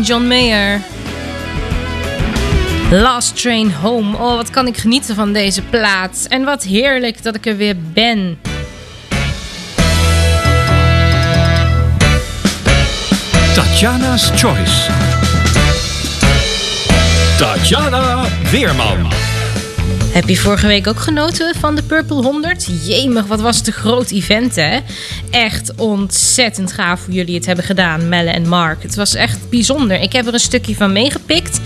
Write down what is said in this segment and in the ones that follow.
John Mayer. Last Train Home. Oh, wat kan ik genieten van deze plaats. En wat heerlijk dat ik er weer ben. Tatjana's Choice. Tatjana Weerman. Heb je vorige week ook genoten van de Purple 100? Jemig, wat was het een groot event, hè? Echt ontzettend gaaf hoe jullie het hebben gedaan, Melle en Mark. Het was echt bijzonder. Ik heb er een stukje van meegepikt.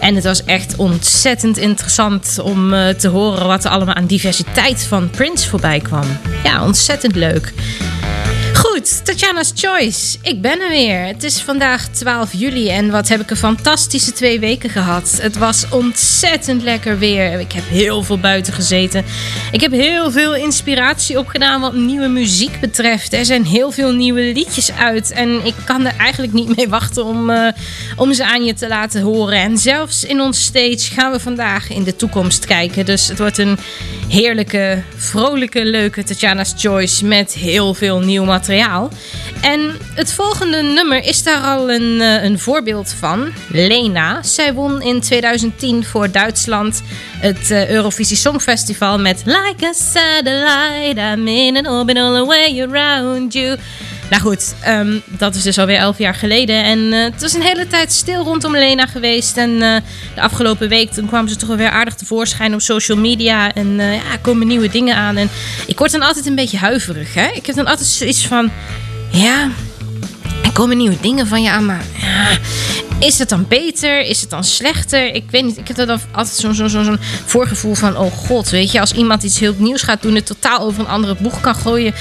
En het was echt ontzettend interessant om eh, te horen wat er allemaal aan diversiteit van Prince voorbij kwam. Ja, ontzettend leuk. Tatjana's Choice. Ik ben er weer. Het is vandaag 12 juli en wat heb ik een fantastische twee weken gehad. Het was ontzettend lekker weer. Ik heb heel veel buiten gezeten. Ik heb heel veel inspiratie opgedaan wat nieuwe muziek betreft. Er zijn heel veel nieuwe liedjes uit en ik kan er eigenlijk niet mee wachten om, eh, om ze aan je te laten horen. En zelfs in ons stage gaan we vandaag in de toekomst kijken. Dus het wordt een heerlijke, vrolijke, leuke Tatjana's Choice met heel veel nieuw materiaal. En het volgende nummer is daar al een, eh, een voorbeeld van. Lena. Zij won in 2010 voor Duitsland het eh, Eurovisie Songfestival met Like a satellite, I'm in an orbit all the way around you. Nou goed, ehm, dat is dus alweer elf jaar geleden. En eh, het was een hele tijd stil rondom Lena geweest. En eh, de afgelopen week toen kwamen ze toch wel weer aardig tevoorschijn op social media. En eh, ja, komen nieuwe dingen aan. En ik word dan altijd een beetje huiverig. Hè? Ik heb dan altijd zoiets van... Ja, er komen nieuwe dingen van je aan, maar is het dan beter? Is het dan slechter? Ik weet niet. Ik heb dan altijd zo'n zo, zo, voorgevoel van: oh god, weet je, als iemand iets heel nieuws gaat doen, het totaal over een andere boeg kan gooien,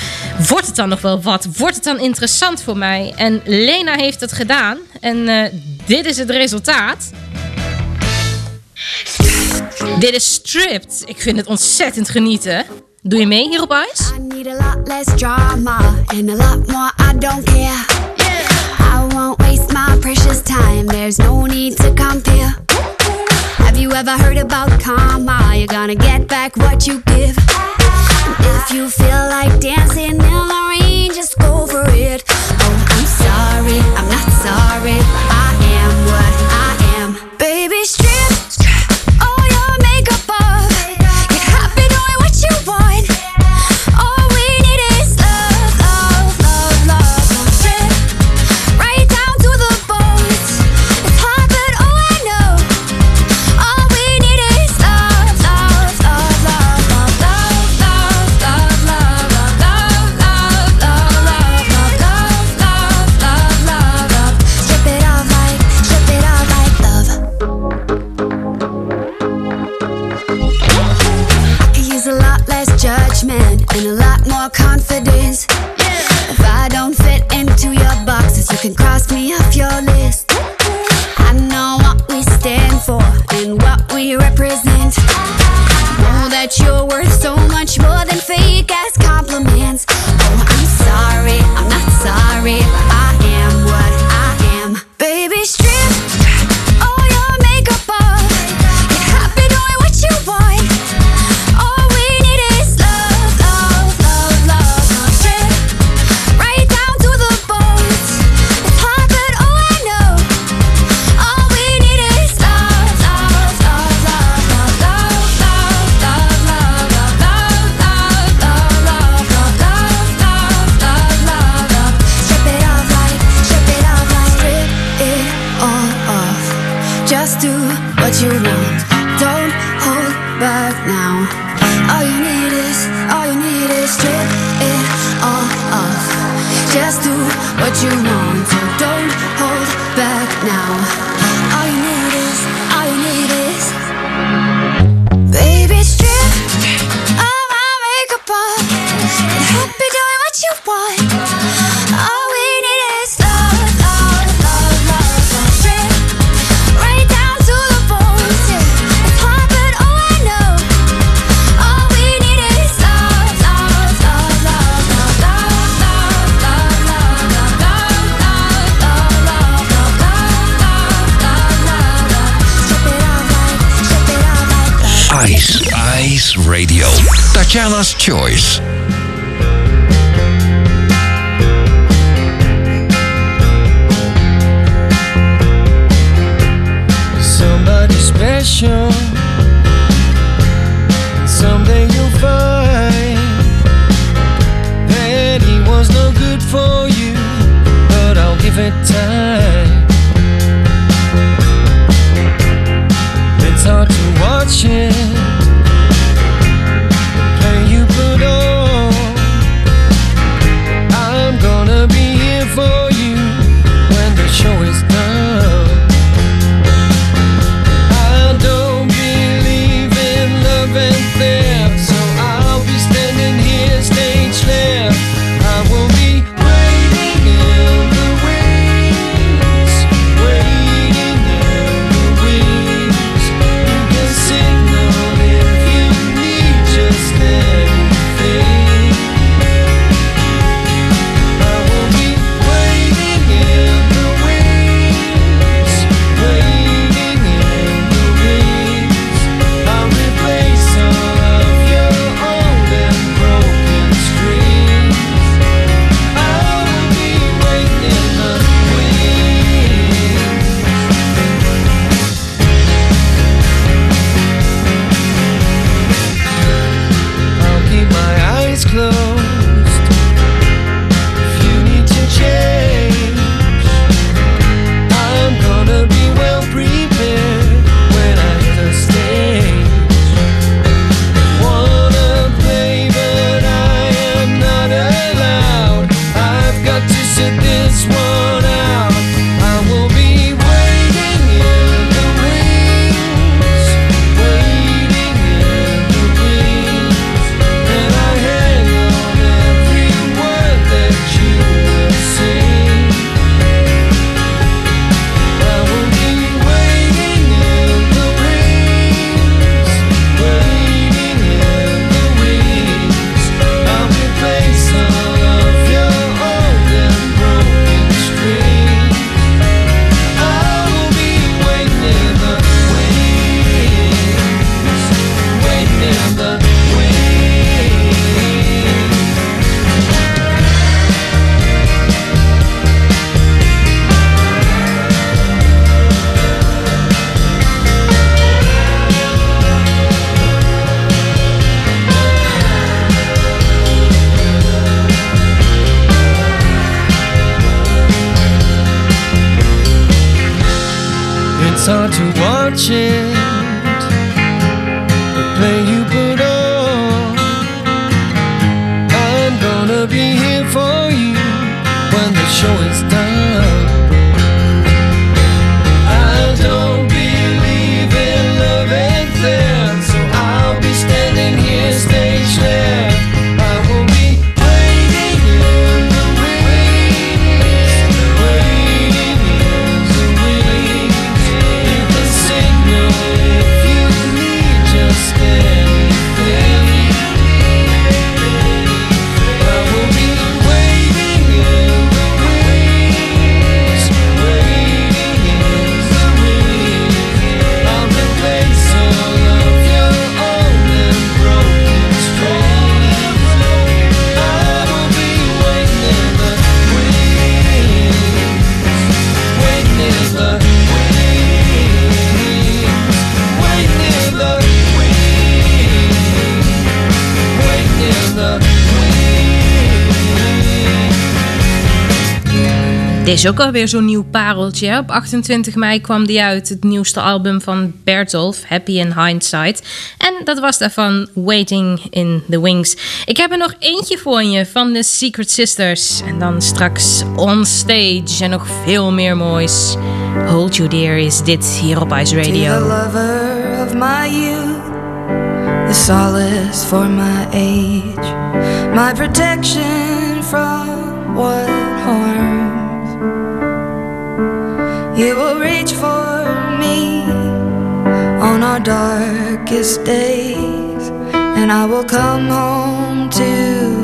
wordt het dan nog wel wat? Wordt het dan interessant voor mij? En Lena heeft het gedaan. En eh, dit is het resultaat. Dit is Stripped. Ik vind het ontzettend genieten. Doe je mee hier op huis? I need a lot less drama and a lot more I don't care. my precious time, there's no need to compare. Have you ever heard about karma? You're gonna get back what you give. now. Marcella's Choice. Somebody special Dit is ook alweer zo'n nieuw pareltje. hè. Op 28 mei kwam die uit, het nieuwste album van Bertolf, Happy in Hindsight. En dat was daarvan Waiting in the Wings. Ik heb er nog eentje voor je van de Secret Sisters. En dan straks On Stage en nog veel meer moois. Hold You Dear is dit hier op Ice To the Radio. lover of my youth, the solace for my age, my protection from what harms. You will reach for me on our darkest days, and I will come home to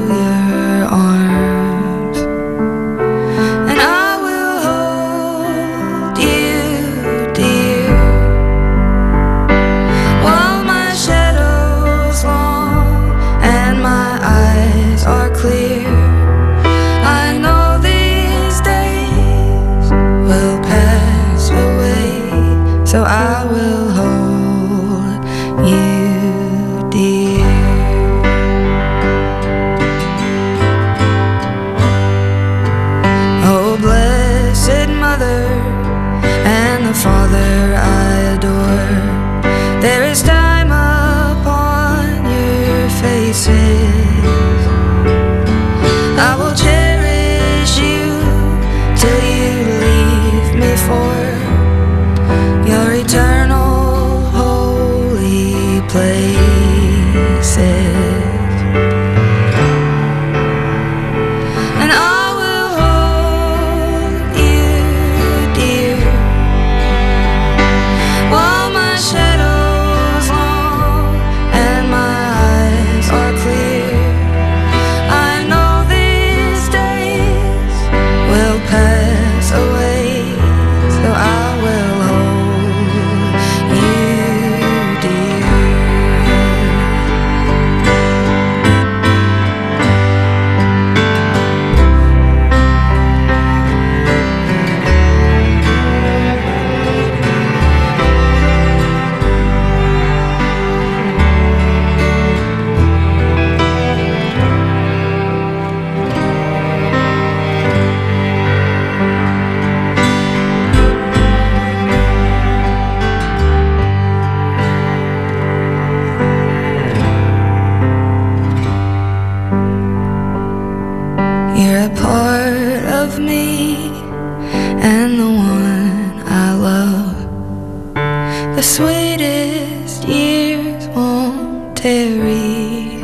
sweetest years won't tarry.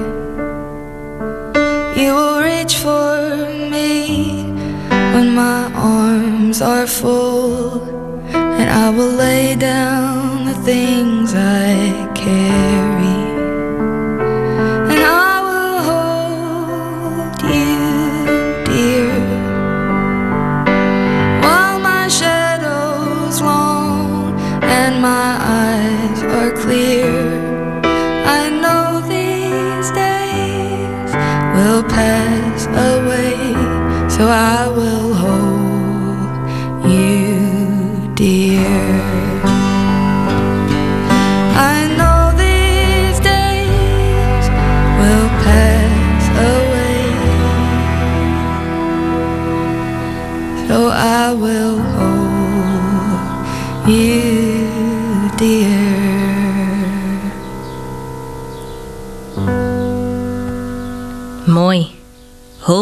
You will reach for me when my arms are full, and I will lay down the things I carry.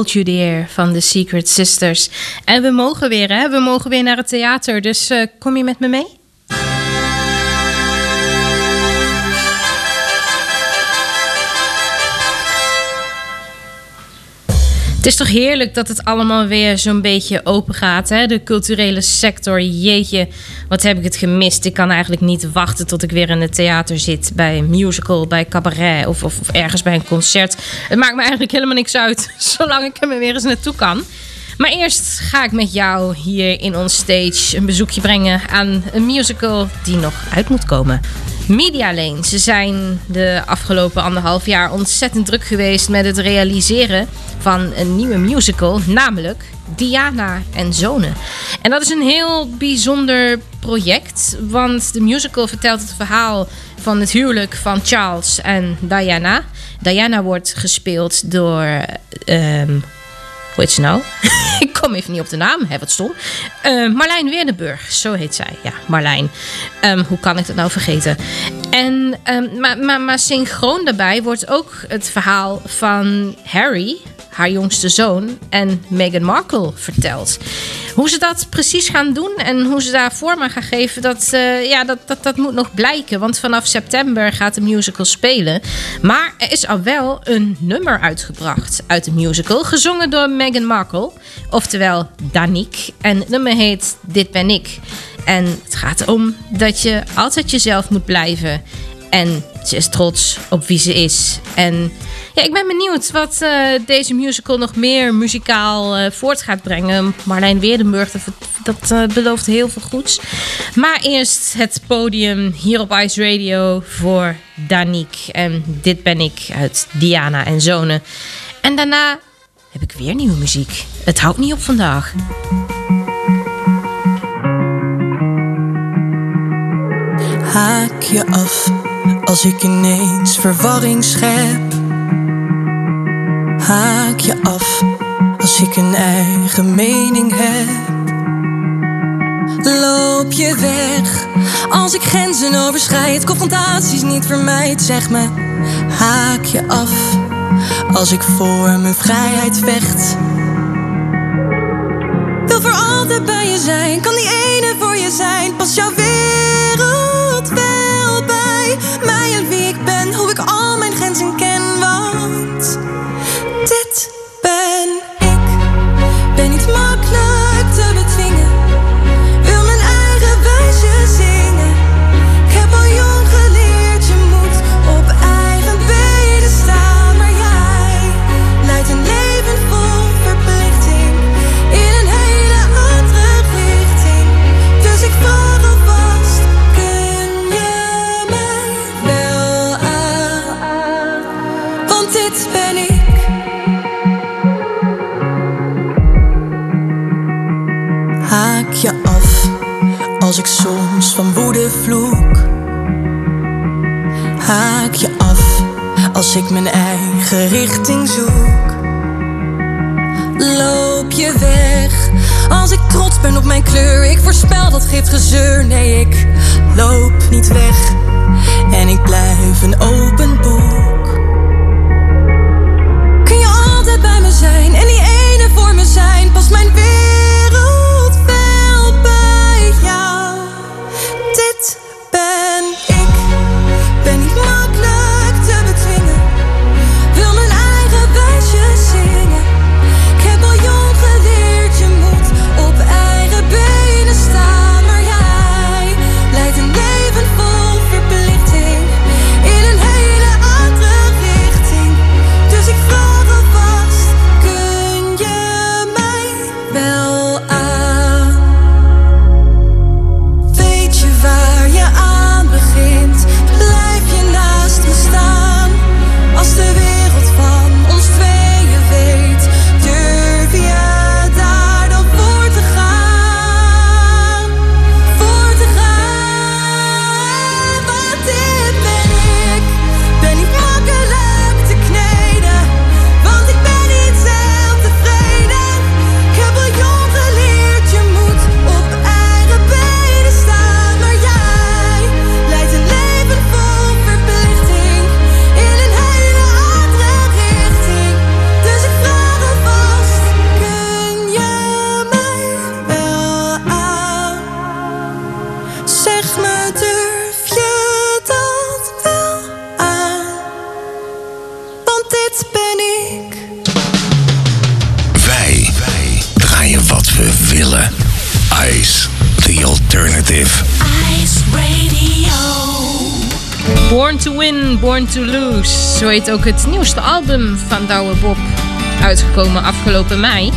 Hold Dear van The Secret Sisters. En we mogen weer, hè? We mogen weer naar het theater. Dus eh, kom je met me mee? Het is toch heerlijk dat het allemaal weer zo'n beetje open gaat, hè? De culturele sector, jeetje, wat heb ik het gemist. Ik kan eigenlijk niet wachten tot ik weer in het theater zit. Bij een musical, bij cabaret of, of, of ergens bij een concert. Het maakt me eigenlijk helemaal niks uit, zolang ik er weer eens naartoe kan. Maar eerst ga ik met jou hier in ons stage een bezoekje brengen aan een musical die nog uit moet komen. Media Lane. Ze zijn de afgelopen anderhalf jaar ontzettend druk geweest met het realiseren van een nieuwe musical, namelijk Diana en Zonen. En dat is een heel bijzonder project, want de musical vertelt het verhaal van het huwelijk van Charles en Diana. Diana wordt gespeeld door. ehm hoe heet nou? ik kom even niet op de naam, hè, wat stom. Eh, Marlijn Weerdenburg, zo heet zij. Ja, Marlijn. Ehm, hoe kan ik dat nou vergeten? En, ehm, maar, maar, maar synchroon daarbij wordt ook het verhaal van Harry, haar jongste zoon, en Meghan Markle verteld. Hoe ze dat precies gaan doen en hoe ze daar vorm aan gaan geven, dat, eh, ja, dat, dat, dat moet nog blijken. Want vanaf september gaat de musical spelen. Maar er is al wel een nummer uitgebracht uit de musical, gezongen door Meghan Markle, oftewel Danique. En het nummer heet Dit ben ik. En het gaat erom dat je altijd jezelf moet blijven. En ze is trots op wie ze is. En ja, ik ben benieuwd wat eh, deze musical nog meer muzikaal eh, voort gaat brengen. Marlijn Weerdenburg, dat, eh, belooft heel veel goeds. Maar eerst het podium hier op Ice Radio voor Danique. En dit ben ik uit Diana en Zonen. En daarna heb ik weer nieuwe muziek. Het houdt niet op vandaag. Haak je af als ik ineens verwarring schep. Haak je af als ik een eigen mening heb. Loop je weg als ik grenzen overschrijd, confrontaties niet vermijd. Zeg me, haak je af als ik voor mijn vrijheid vecht. Wil voor altijd bij je zijn, richting zoek. Loop je weg als ik trots ben op mijn kleur. Ik voorspel dat geeft gezeur. Nee, ik loop niet weg en ik blijf een open boek. Kun je altijd bij me zijn en die ene voor me zijn? Pas mijn wereld Weet ook het nieuwste album van Douwe Bob uitgekomen afgelopen mei.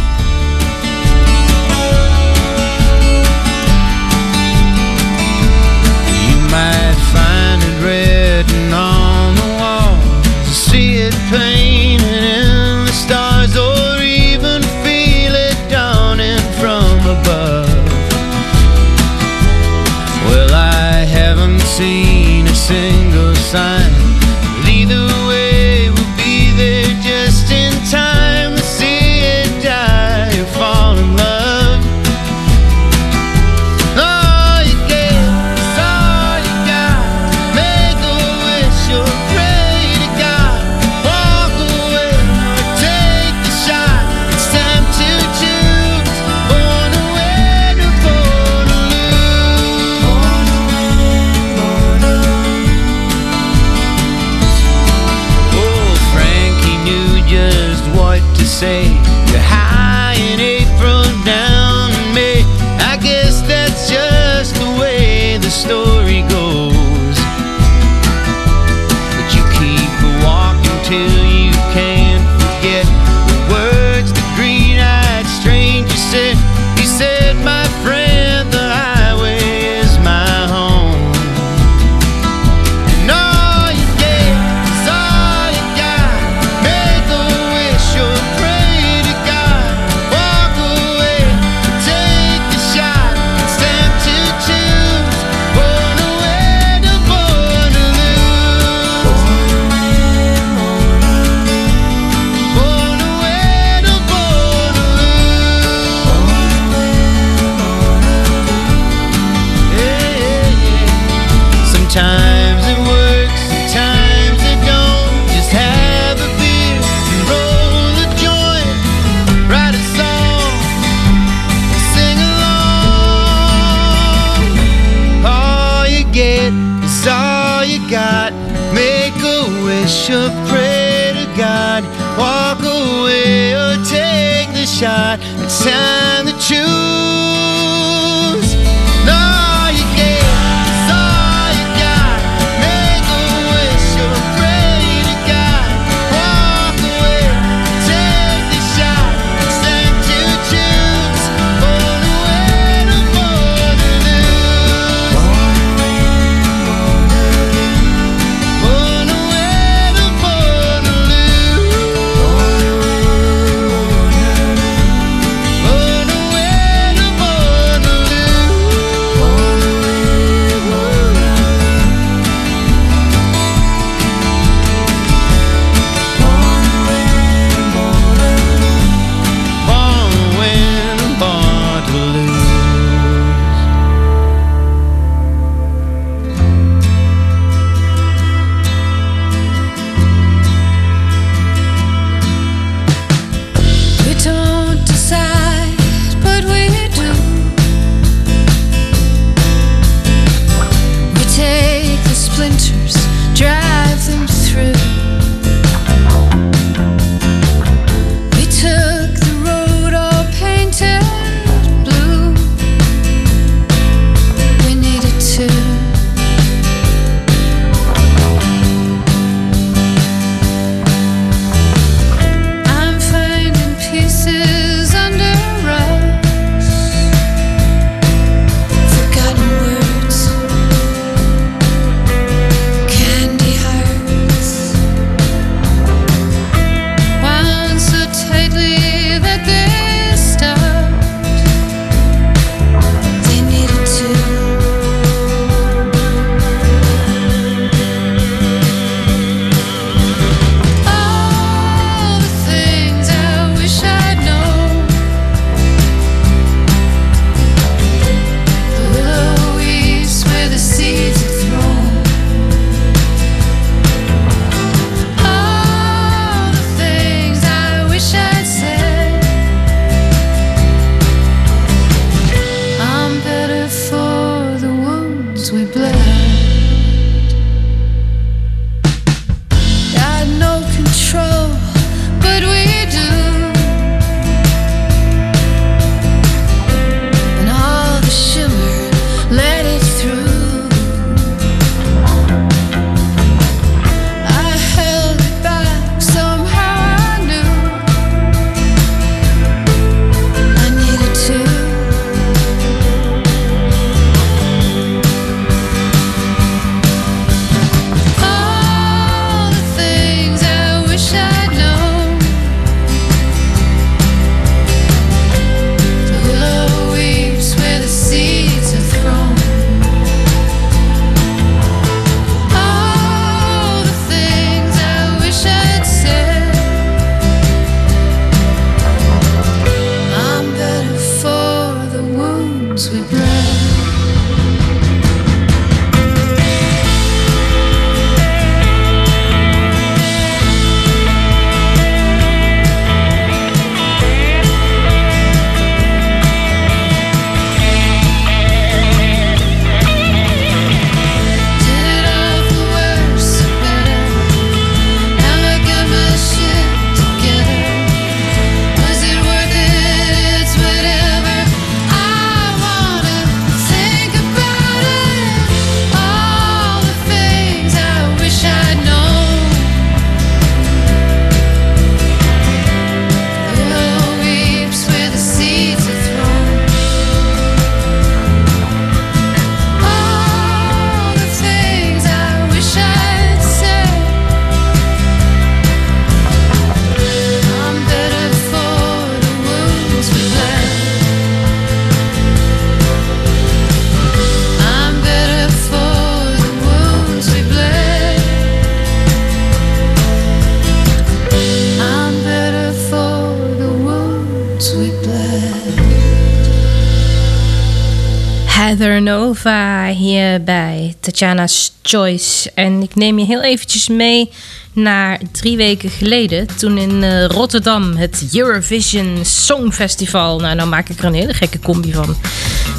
Nova hier bij Tatjana's Choice. En ik neem je heel eventjes mee naar drie weken geleden. Toen in eh, Rotterdam het Eurovision Songfestival. Nou, nou maak ik er een hele gekke combi van.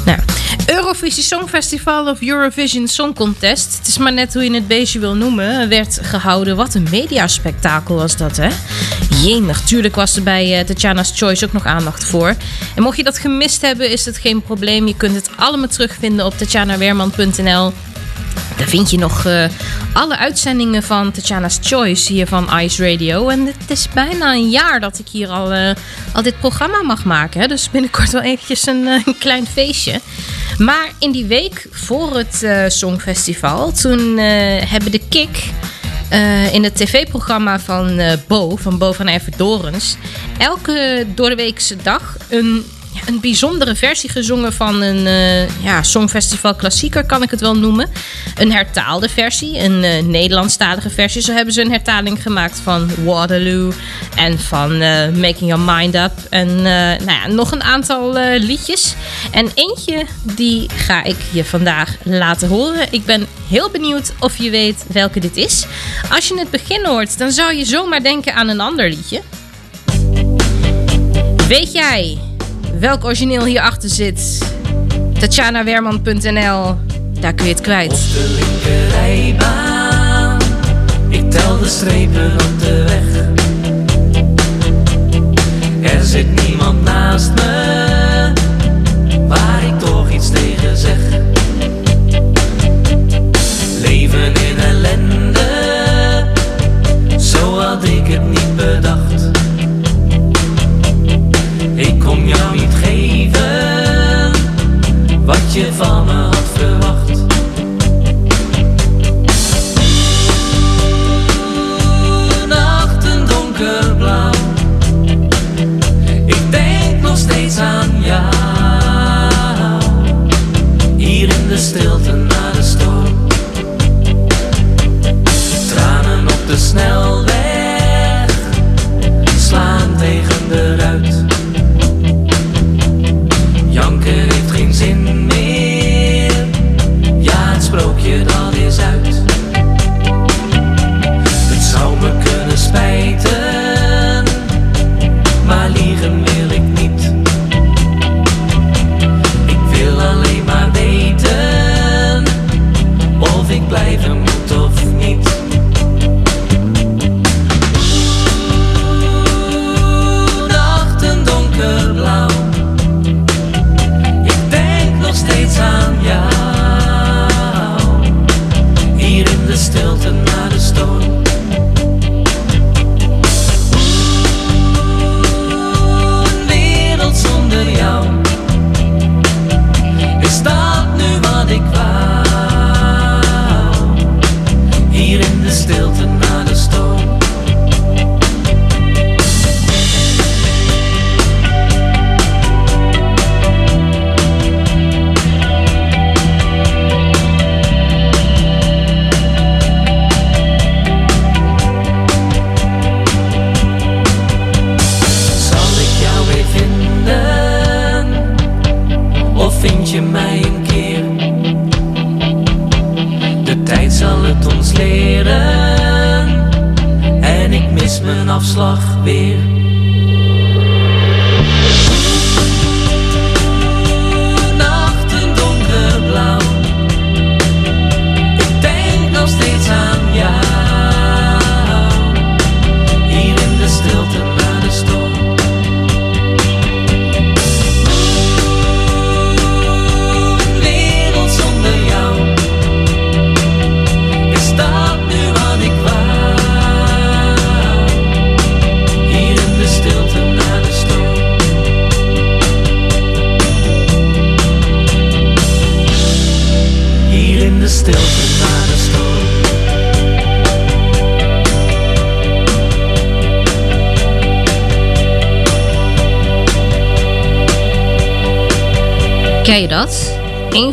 Nou, Eurovisie Songfestival of Eurovision Song Contest. Het is maar net hoe je het beestje wil noemen. Werd gehouden. Wat een mediaspectakel was dat, hè? Jee, natuurlijk was er bij uh, Tatjana's Choice ook nog aandacht voor. En mocht je dat gemist hebben, is het geen probleem. Je kunt het allemaal terugvinden op tatjanaweerman.nl. Daar vind je nog uh, alle uitzendingen van Tatjana's Choice hier van Ice Radio. En het is bijna een jaar dat ik hier al, uh, al dit programma mag maken. Hè? Dus binnenkort wel eventjes een, uh, een, klein feestje. Maar in die week voor het Songfestival, toen hebben de Kik... in het tv-programma van Bo, van Bo van Everdorens... elke doordeweekse dag een een bijzondere versie gezongen van een uh, ja, Songfestival klassieker, kan ik het wel noemen. Een hertaalde versie, een uh, Nederlandstalige versie. Zo hebben ze een hertaling gemaakt van Waterloo en van uh, Making Your Mind Up. En nou ja, nog een aantal liedjes. En eentje, die ga ik je vandaag laten horen. Ik ben heel benieuwd of je weet welke dit is. Als je het begin hoort, dan zou je zomaar denken aan een ander liedje. Weet jij welk origineel hierachter zit. Tatjanawerman.nl, daar kun je het kwijt. Op de linkerrijbaan, ik tel de strepen op de weg. Er zit niemand naast me, waar ik toch iets tegen zeg. Leven in ellende, zo had ik het niet bedacht. Ik kom jou je van me had verwacht. Nachten donkerblauw, ik denk nog steeds aan jou. Hier in de stilte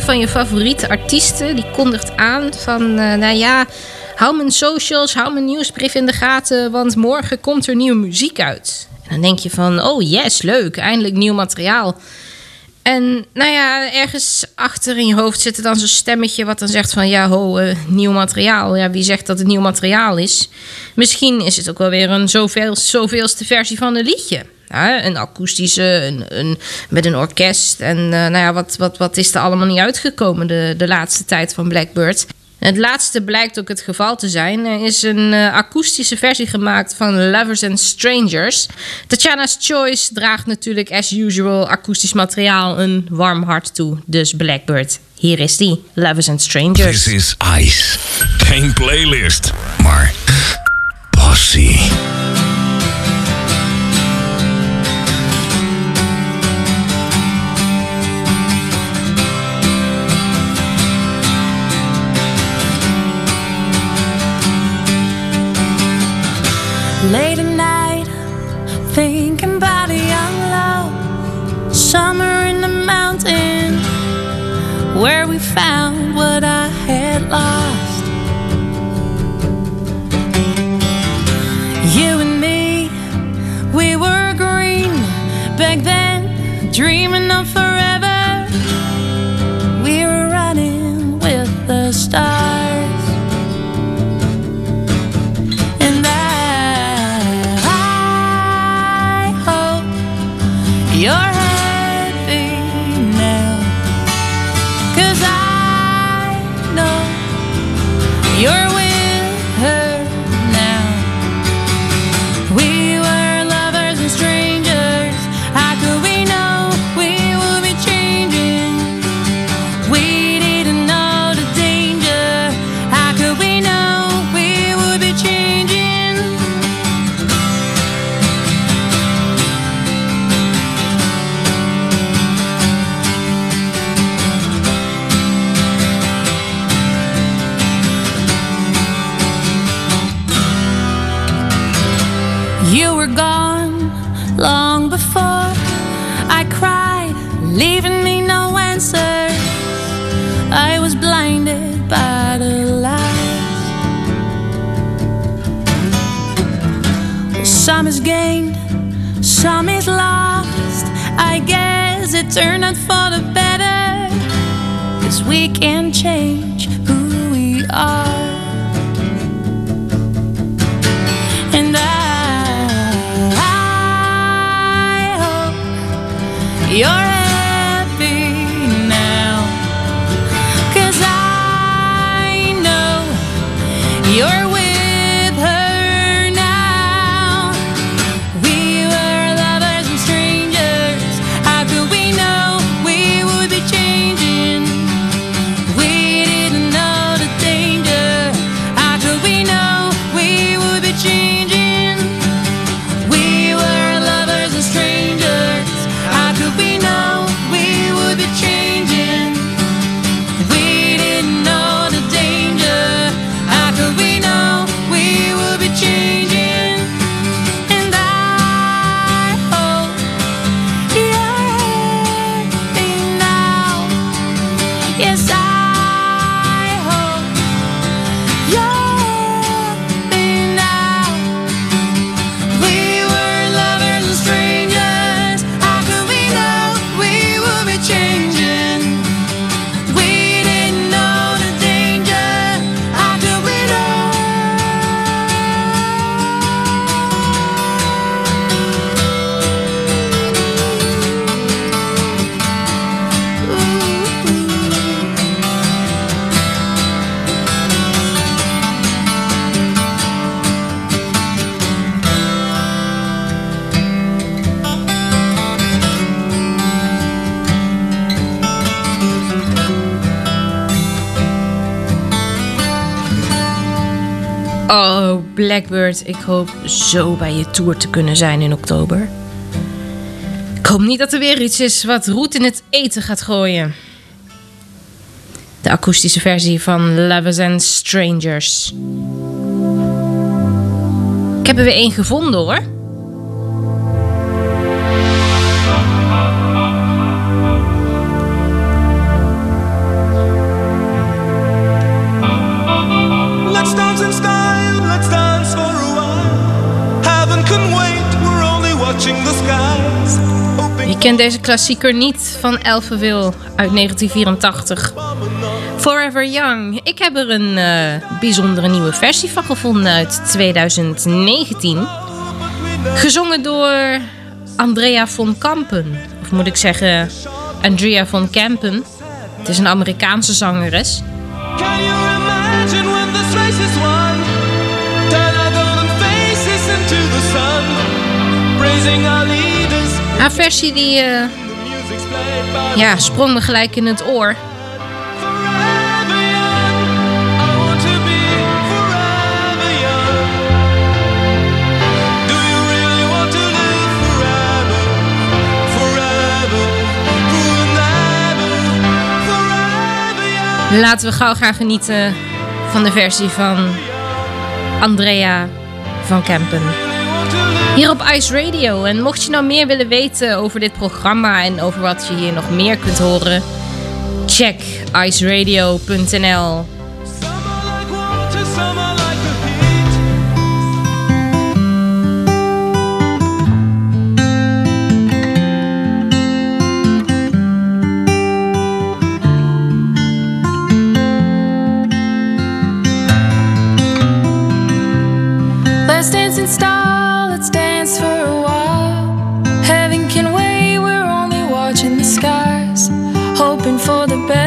van je favoriete artiesten die kondigt aan van, uh, nou ja, hou mijn socials, hou mijn nieuwsbrief in de gaten, want morgen komt er nieuwe muziek uit. En dan denk je van, oh yes, leuk, eindelijk nieuw materiaal. En nou ja, ergens achter in je hoofd zit er dan zo'n stemmetje wat dan zegt van ja, ho, eh, nieuw materiaal. Ja, wie zegt dat het nieuw materiaal is? Misschien is het ook wel weer een zoveel, zoveelste versie van een liedje. Een akoestische, een, een, met een orkest. En eh, nou ja, wat, wat, wat is er allemaal niet uitgekomen de, de laatste tijd van Blackbird? Het laatste blijkt ook het geval te zijn. Er is een eh, akoestische versie gemaakt van Lovers and Strangers. Tatjana's Choice draagt natuurlijk as usual akoestisch materiaal een warm hart toe. Dus Blackbird, hier is die. Lovers and Strangers. This is Ice. Geen playlist, maar passie. Late at night, thinking about a young love. Summer in the mountain, where we found what I had lost. You and me, we were green back then, dreaming of forever. Some is lost. I guess it turned out for the better. Cause we can change who we are. Blackbird, ik hoop zo bij je tour te kunnen zijn in oktober. Ik hoop niet dat er weer iets is wat roet in het eten gaat gooien. De akoestische versie van Lovers and Strangers. Ik heb er weer één gevonden hoor. Kent deze klassieker niet van Elfenville uit 1984. Forever Young. Ik heb er een eh, bijzondere nieuwe versie van gevonden uit 2019. Gezongen door Andrea von Kampen. Of moet ik zeggen, Andrea von Kampen. Het is een Amerikaanse zangeres. Turn our Haar versie die, eh, ja, sprong me gelijk in het oor. Laten we gauw gaan genieten van de versie van Andrea van Kempen. Hier op Ice Radio. En mocht je nou meer willen weten over dit programma en over wat je hier nog meer kunt horen, check iceradio.nl.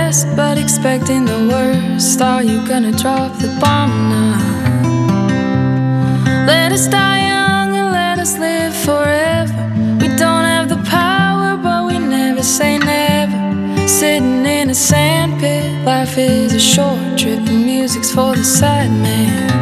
best, but expecting the worst. Are you gonna drop the bomb now? Let us die young and let us live forever. We don't have the power, but we never say never. Sitting in a sandpit, life is a short trip, and music's for the sad man.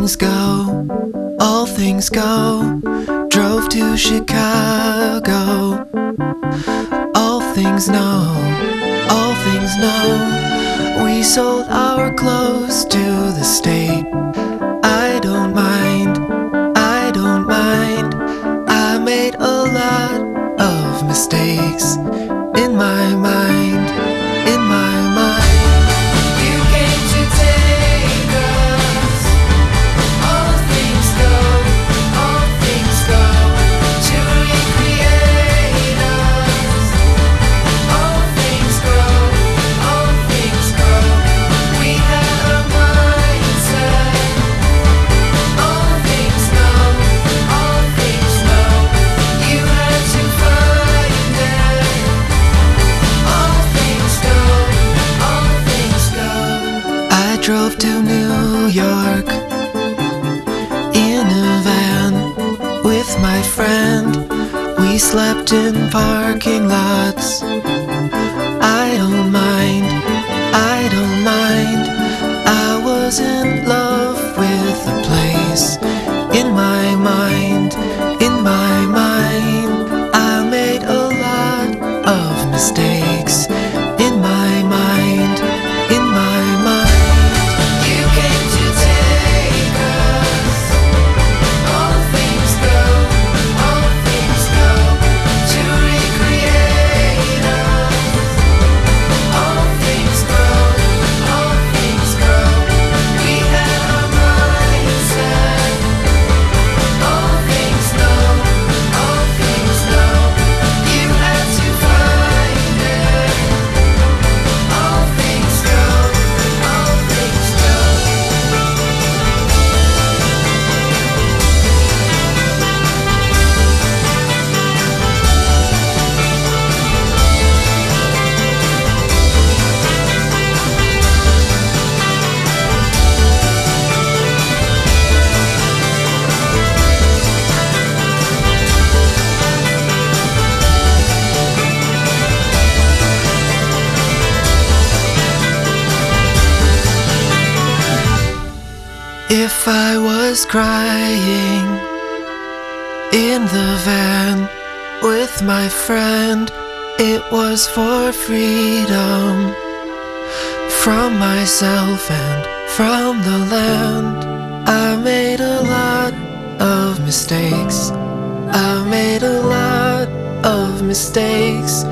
Things go, all things go. Drove to Chicago. All things know, all things know. We sold our clothes to the state. in parking lots. freedom from myself and from the land. I made a lot of mistakes. I made a lot of mistakes.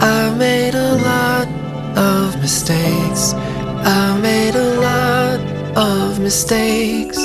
I made a lot of mistakes. I made a lot of mistakes.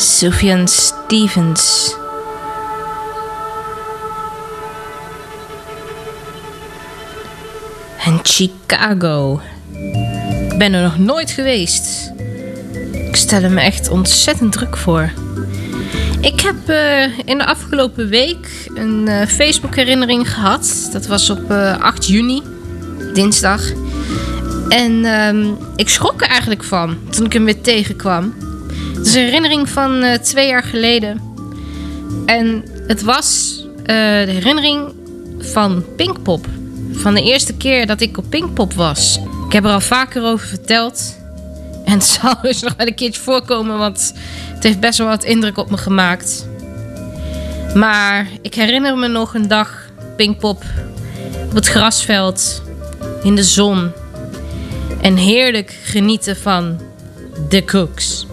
Sufjan Stevens. En Chicago. Ik ben er nog nooit geweest. Ik stel er me echt ontzettend druk voor. Ik heb eh, in de afgelopen week een eh, Facebook-herinnering gehad. Dat was op eh, 8 juni, dinsdag. En ehm, ik schrok er eigenlijk van toen ik hem weer tegenkwam is een herinnering van eh, twee jaar geleden. En het was eh, de herinnering van Pinkpop. Van de eerste keer dat ik op Pinkpop was. Ik heb er al vaker over verteld. En het zal dus nog wel een keertje voorkomen, want het heeft best wel wat indruk op me gemaakt. Maar ik herinner me nog een dag Pinkpop op het grasveld in de zon. En heerlijk genieten van de cooks.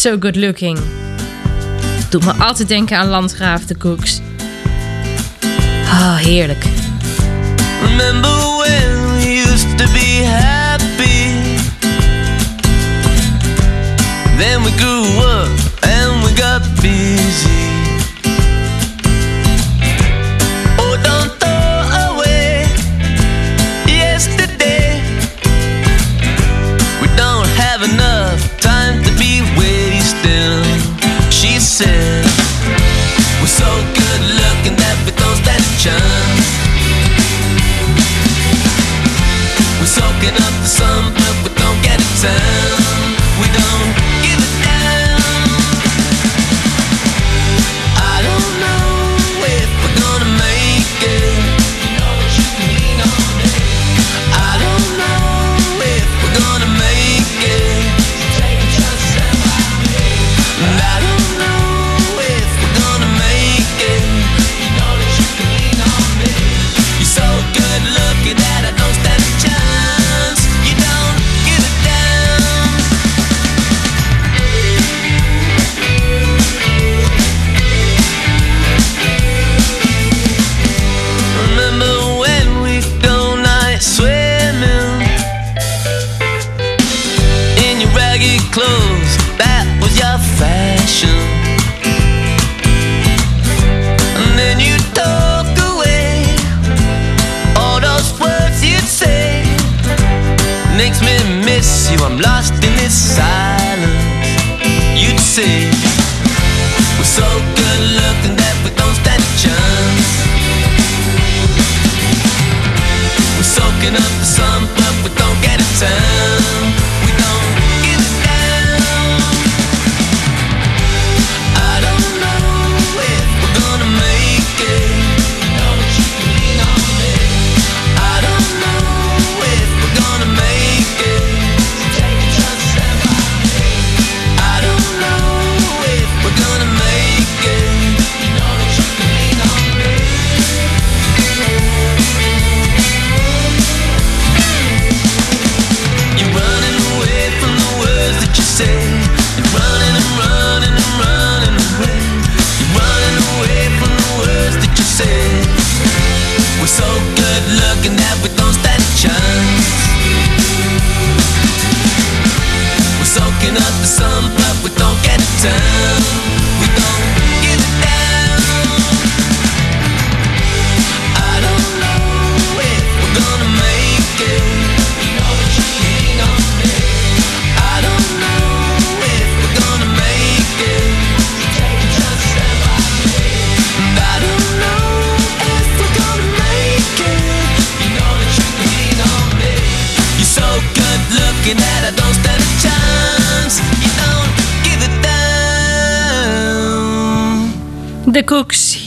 So good looking. Doet me altijd denken aan Landgraaf de cooks. Ah, heerlijk. Remember when we used to be happy? Then we grew up and we got busy. She said, We're so good looking that we don't stand a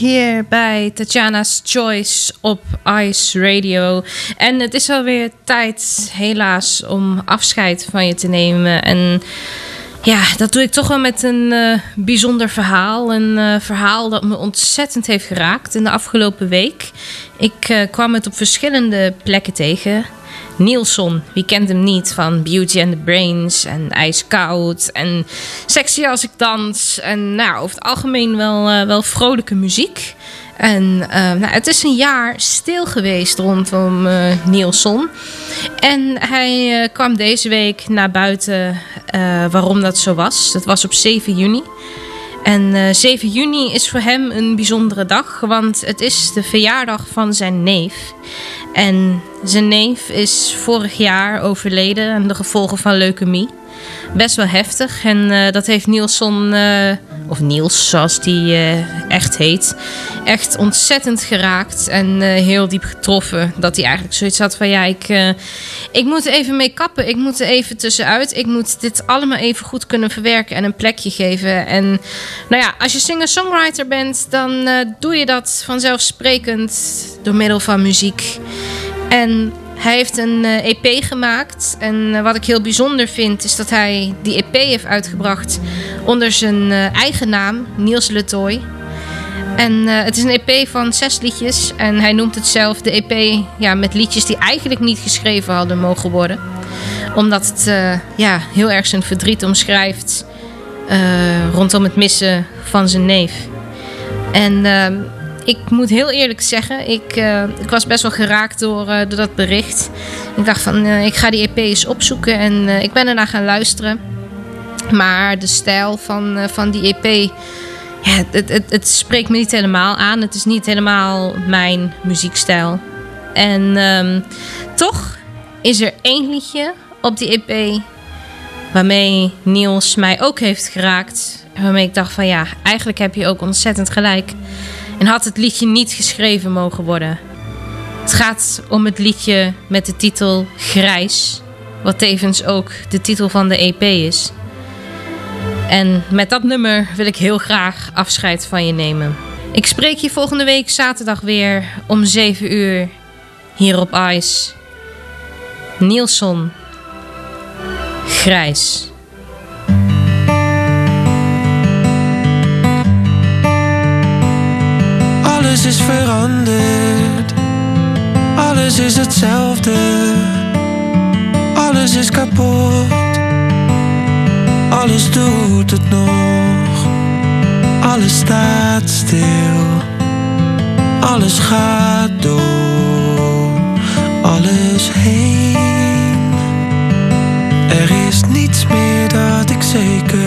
hier bij Tatjana's Choice op Ice Radio. En het is alweer tijd, helaas, om afscheid van je te nemen. En ja, dat doe ik toch wel met een eh, bijzonder verhaal. Een eh, verhaal dat me ontzettend heeft geraakt in de afgelopen week. Ik eh, kwam het op verschillende plekken tegen. Nielson, wie kent hem niet van Beauty and the Brains en IJskoud en Sexy als ik dans. En nou, over het algemeen wel, eh, wel vrolijke muziek. En eh, nou, het is een jaar stil geweest rondom eh Nielson. En hij kwam deze week naar buiten waarom dat zo was. Dat was op 7 juni. En eh 7 juni is voor hem een bijzondere dag, want het is de verjaardag van zijn neef. En zijn neef is vorig jaar overleden aan de gevolgen van leukemie. Best wel heftig. En eh, dat heeft Nielson, eh, of Niels zoals die eh, echt heet, echt ontzettend geraakt. En heel diep getroffen. Dat hij eigenlijk zoiets had van ja, ik, ik moet even mee kappen. Ik moet er even tussenuit. Ik moet dit allemaal even goed kunnen verwerken en een plekje geven. En nou ja, als je singer-songwriter bent, dan doe je dat vanzelfsprekend door middel van muziek. En hij heeft een eh, EP gemaakt. En eh, wat ik heel bijzonder vind, is dat hij die EP heeft uitgebracht onder zijn eh, eigen naam, Niels Letoy. En het is een EP van zes liedjes. En hij noemt het zelf de EP ja, met liedjes die eigenlijk niet geschreven hadden mogen worden. Omdat het ja, heel erg zijn verdriet omschrijft rondom het missen van zijn neef. En ehm, ik moet heel eerlijk zeggen, ik, eh, ik was best wel geraakt door, eh, door dat bericht. Ik dacht van, eh, ik ga die EP eens opzoeken en ik ben ernaar gaan luisteren. Maar de stijl van, van die EP, ja, het, het, het spreekt me niet helemaal aan. Het is niet helemaal mijn muziekstijl. En ehm, toch is er één liedje op die EP waarmee Niels mij ook heeft geraakt. Waarmee ik dacht van ja, eigenlijk heb je ook ontzettend gelijk. En had het liedje niet geschreven mogen worden. Het gaat om het liedje met de titel Grijs. Wat tevens ook de titel van de EP is. En met dat nummer wil ik heel graag afscheid van je nemen. Ik spreek je volgende week zaterdag weer om 7 uur hier op Ice. Nielson. Grijs. Alles is veranderd. Alles is hetzelfde. Alles is kapot. Alles doet het nog. Alles staat stil. Alles gaat door. Alles heen. Er is niets meer dat ik zeker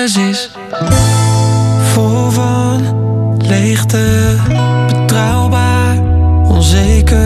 alles vol van leegte, betrouwbaar, onzeker,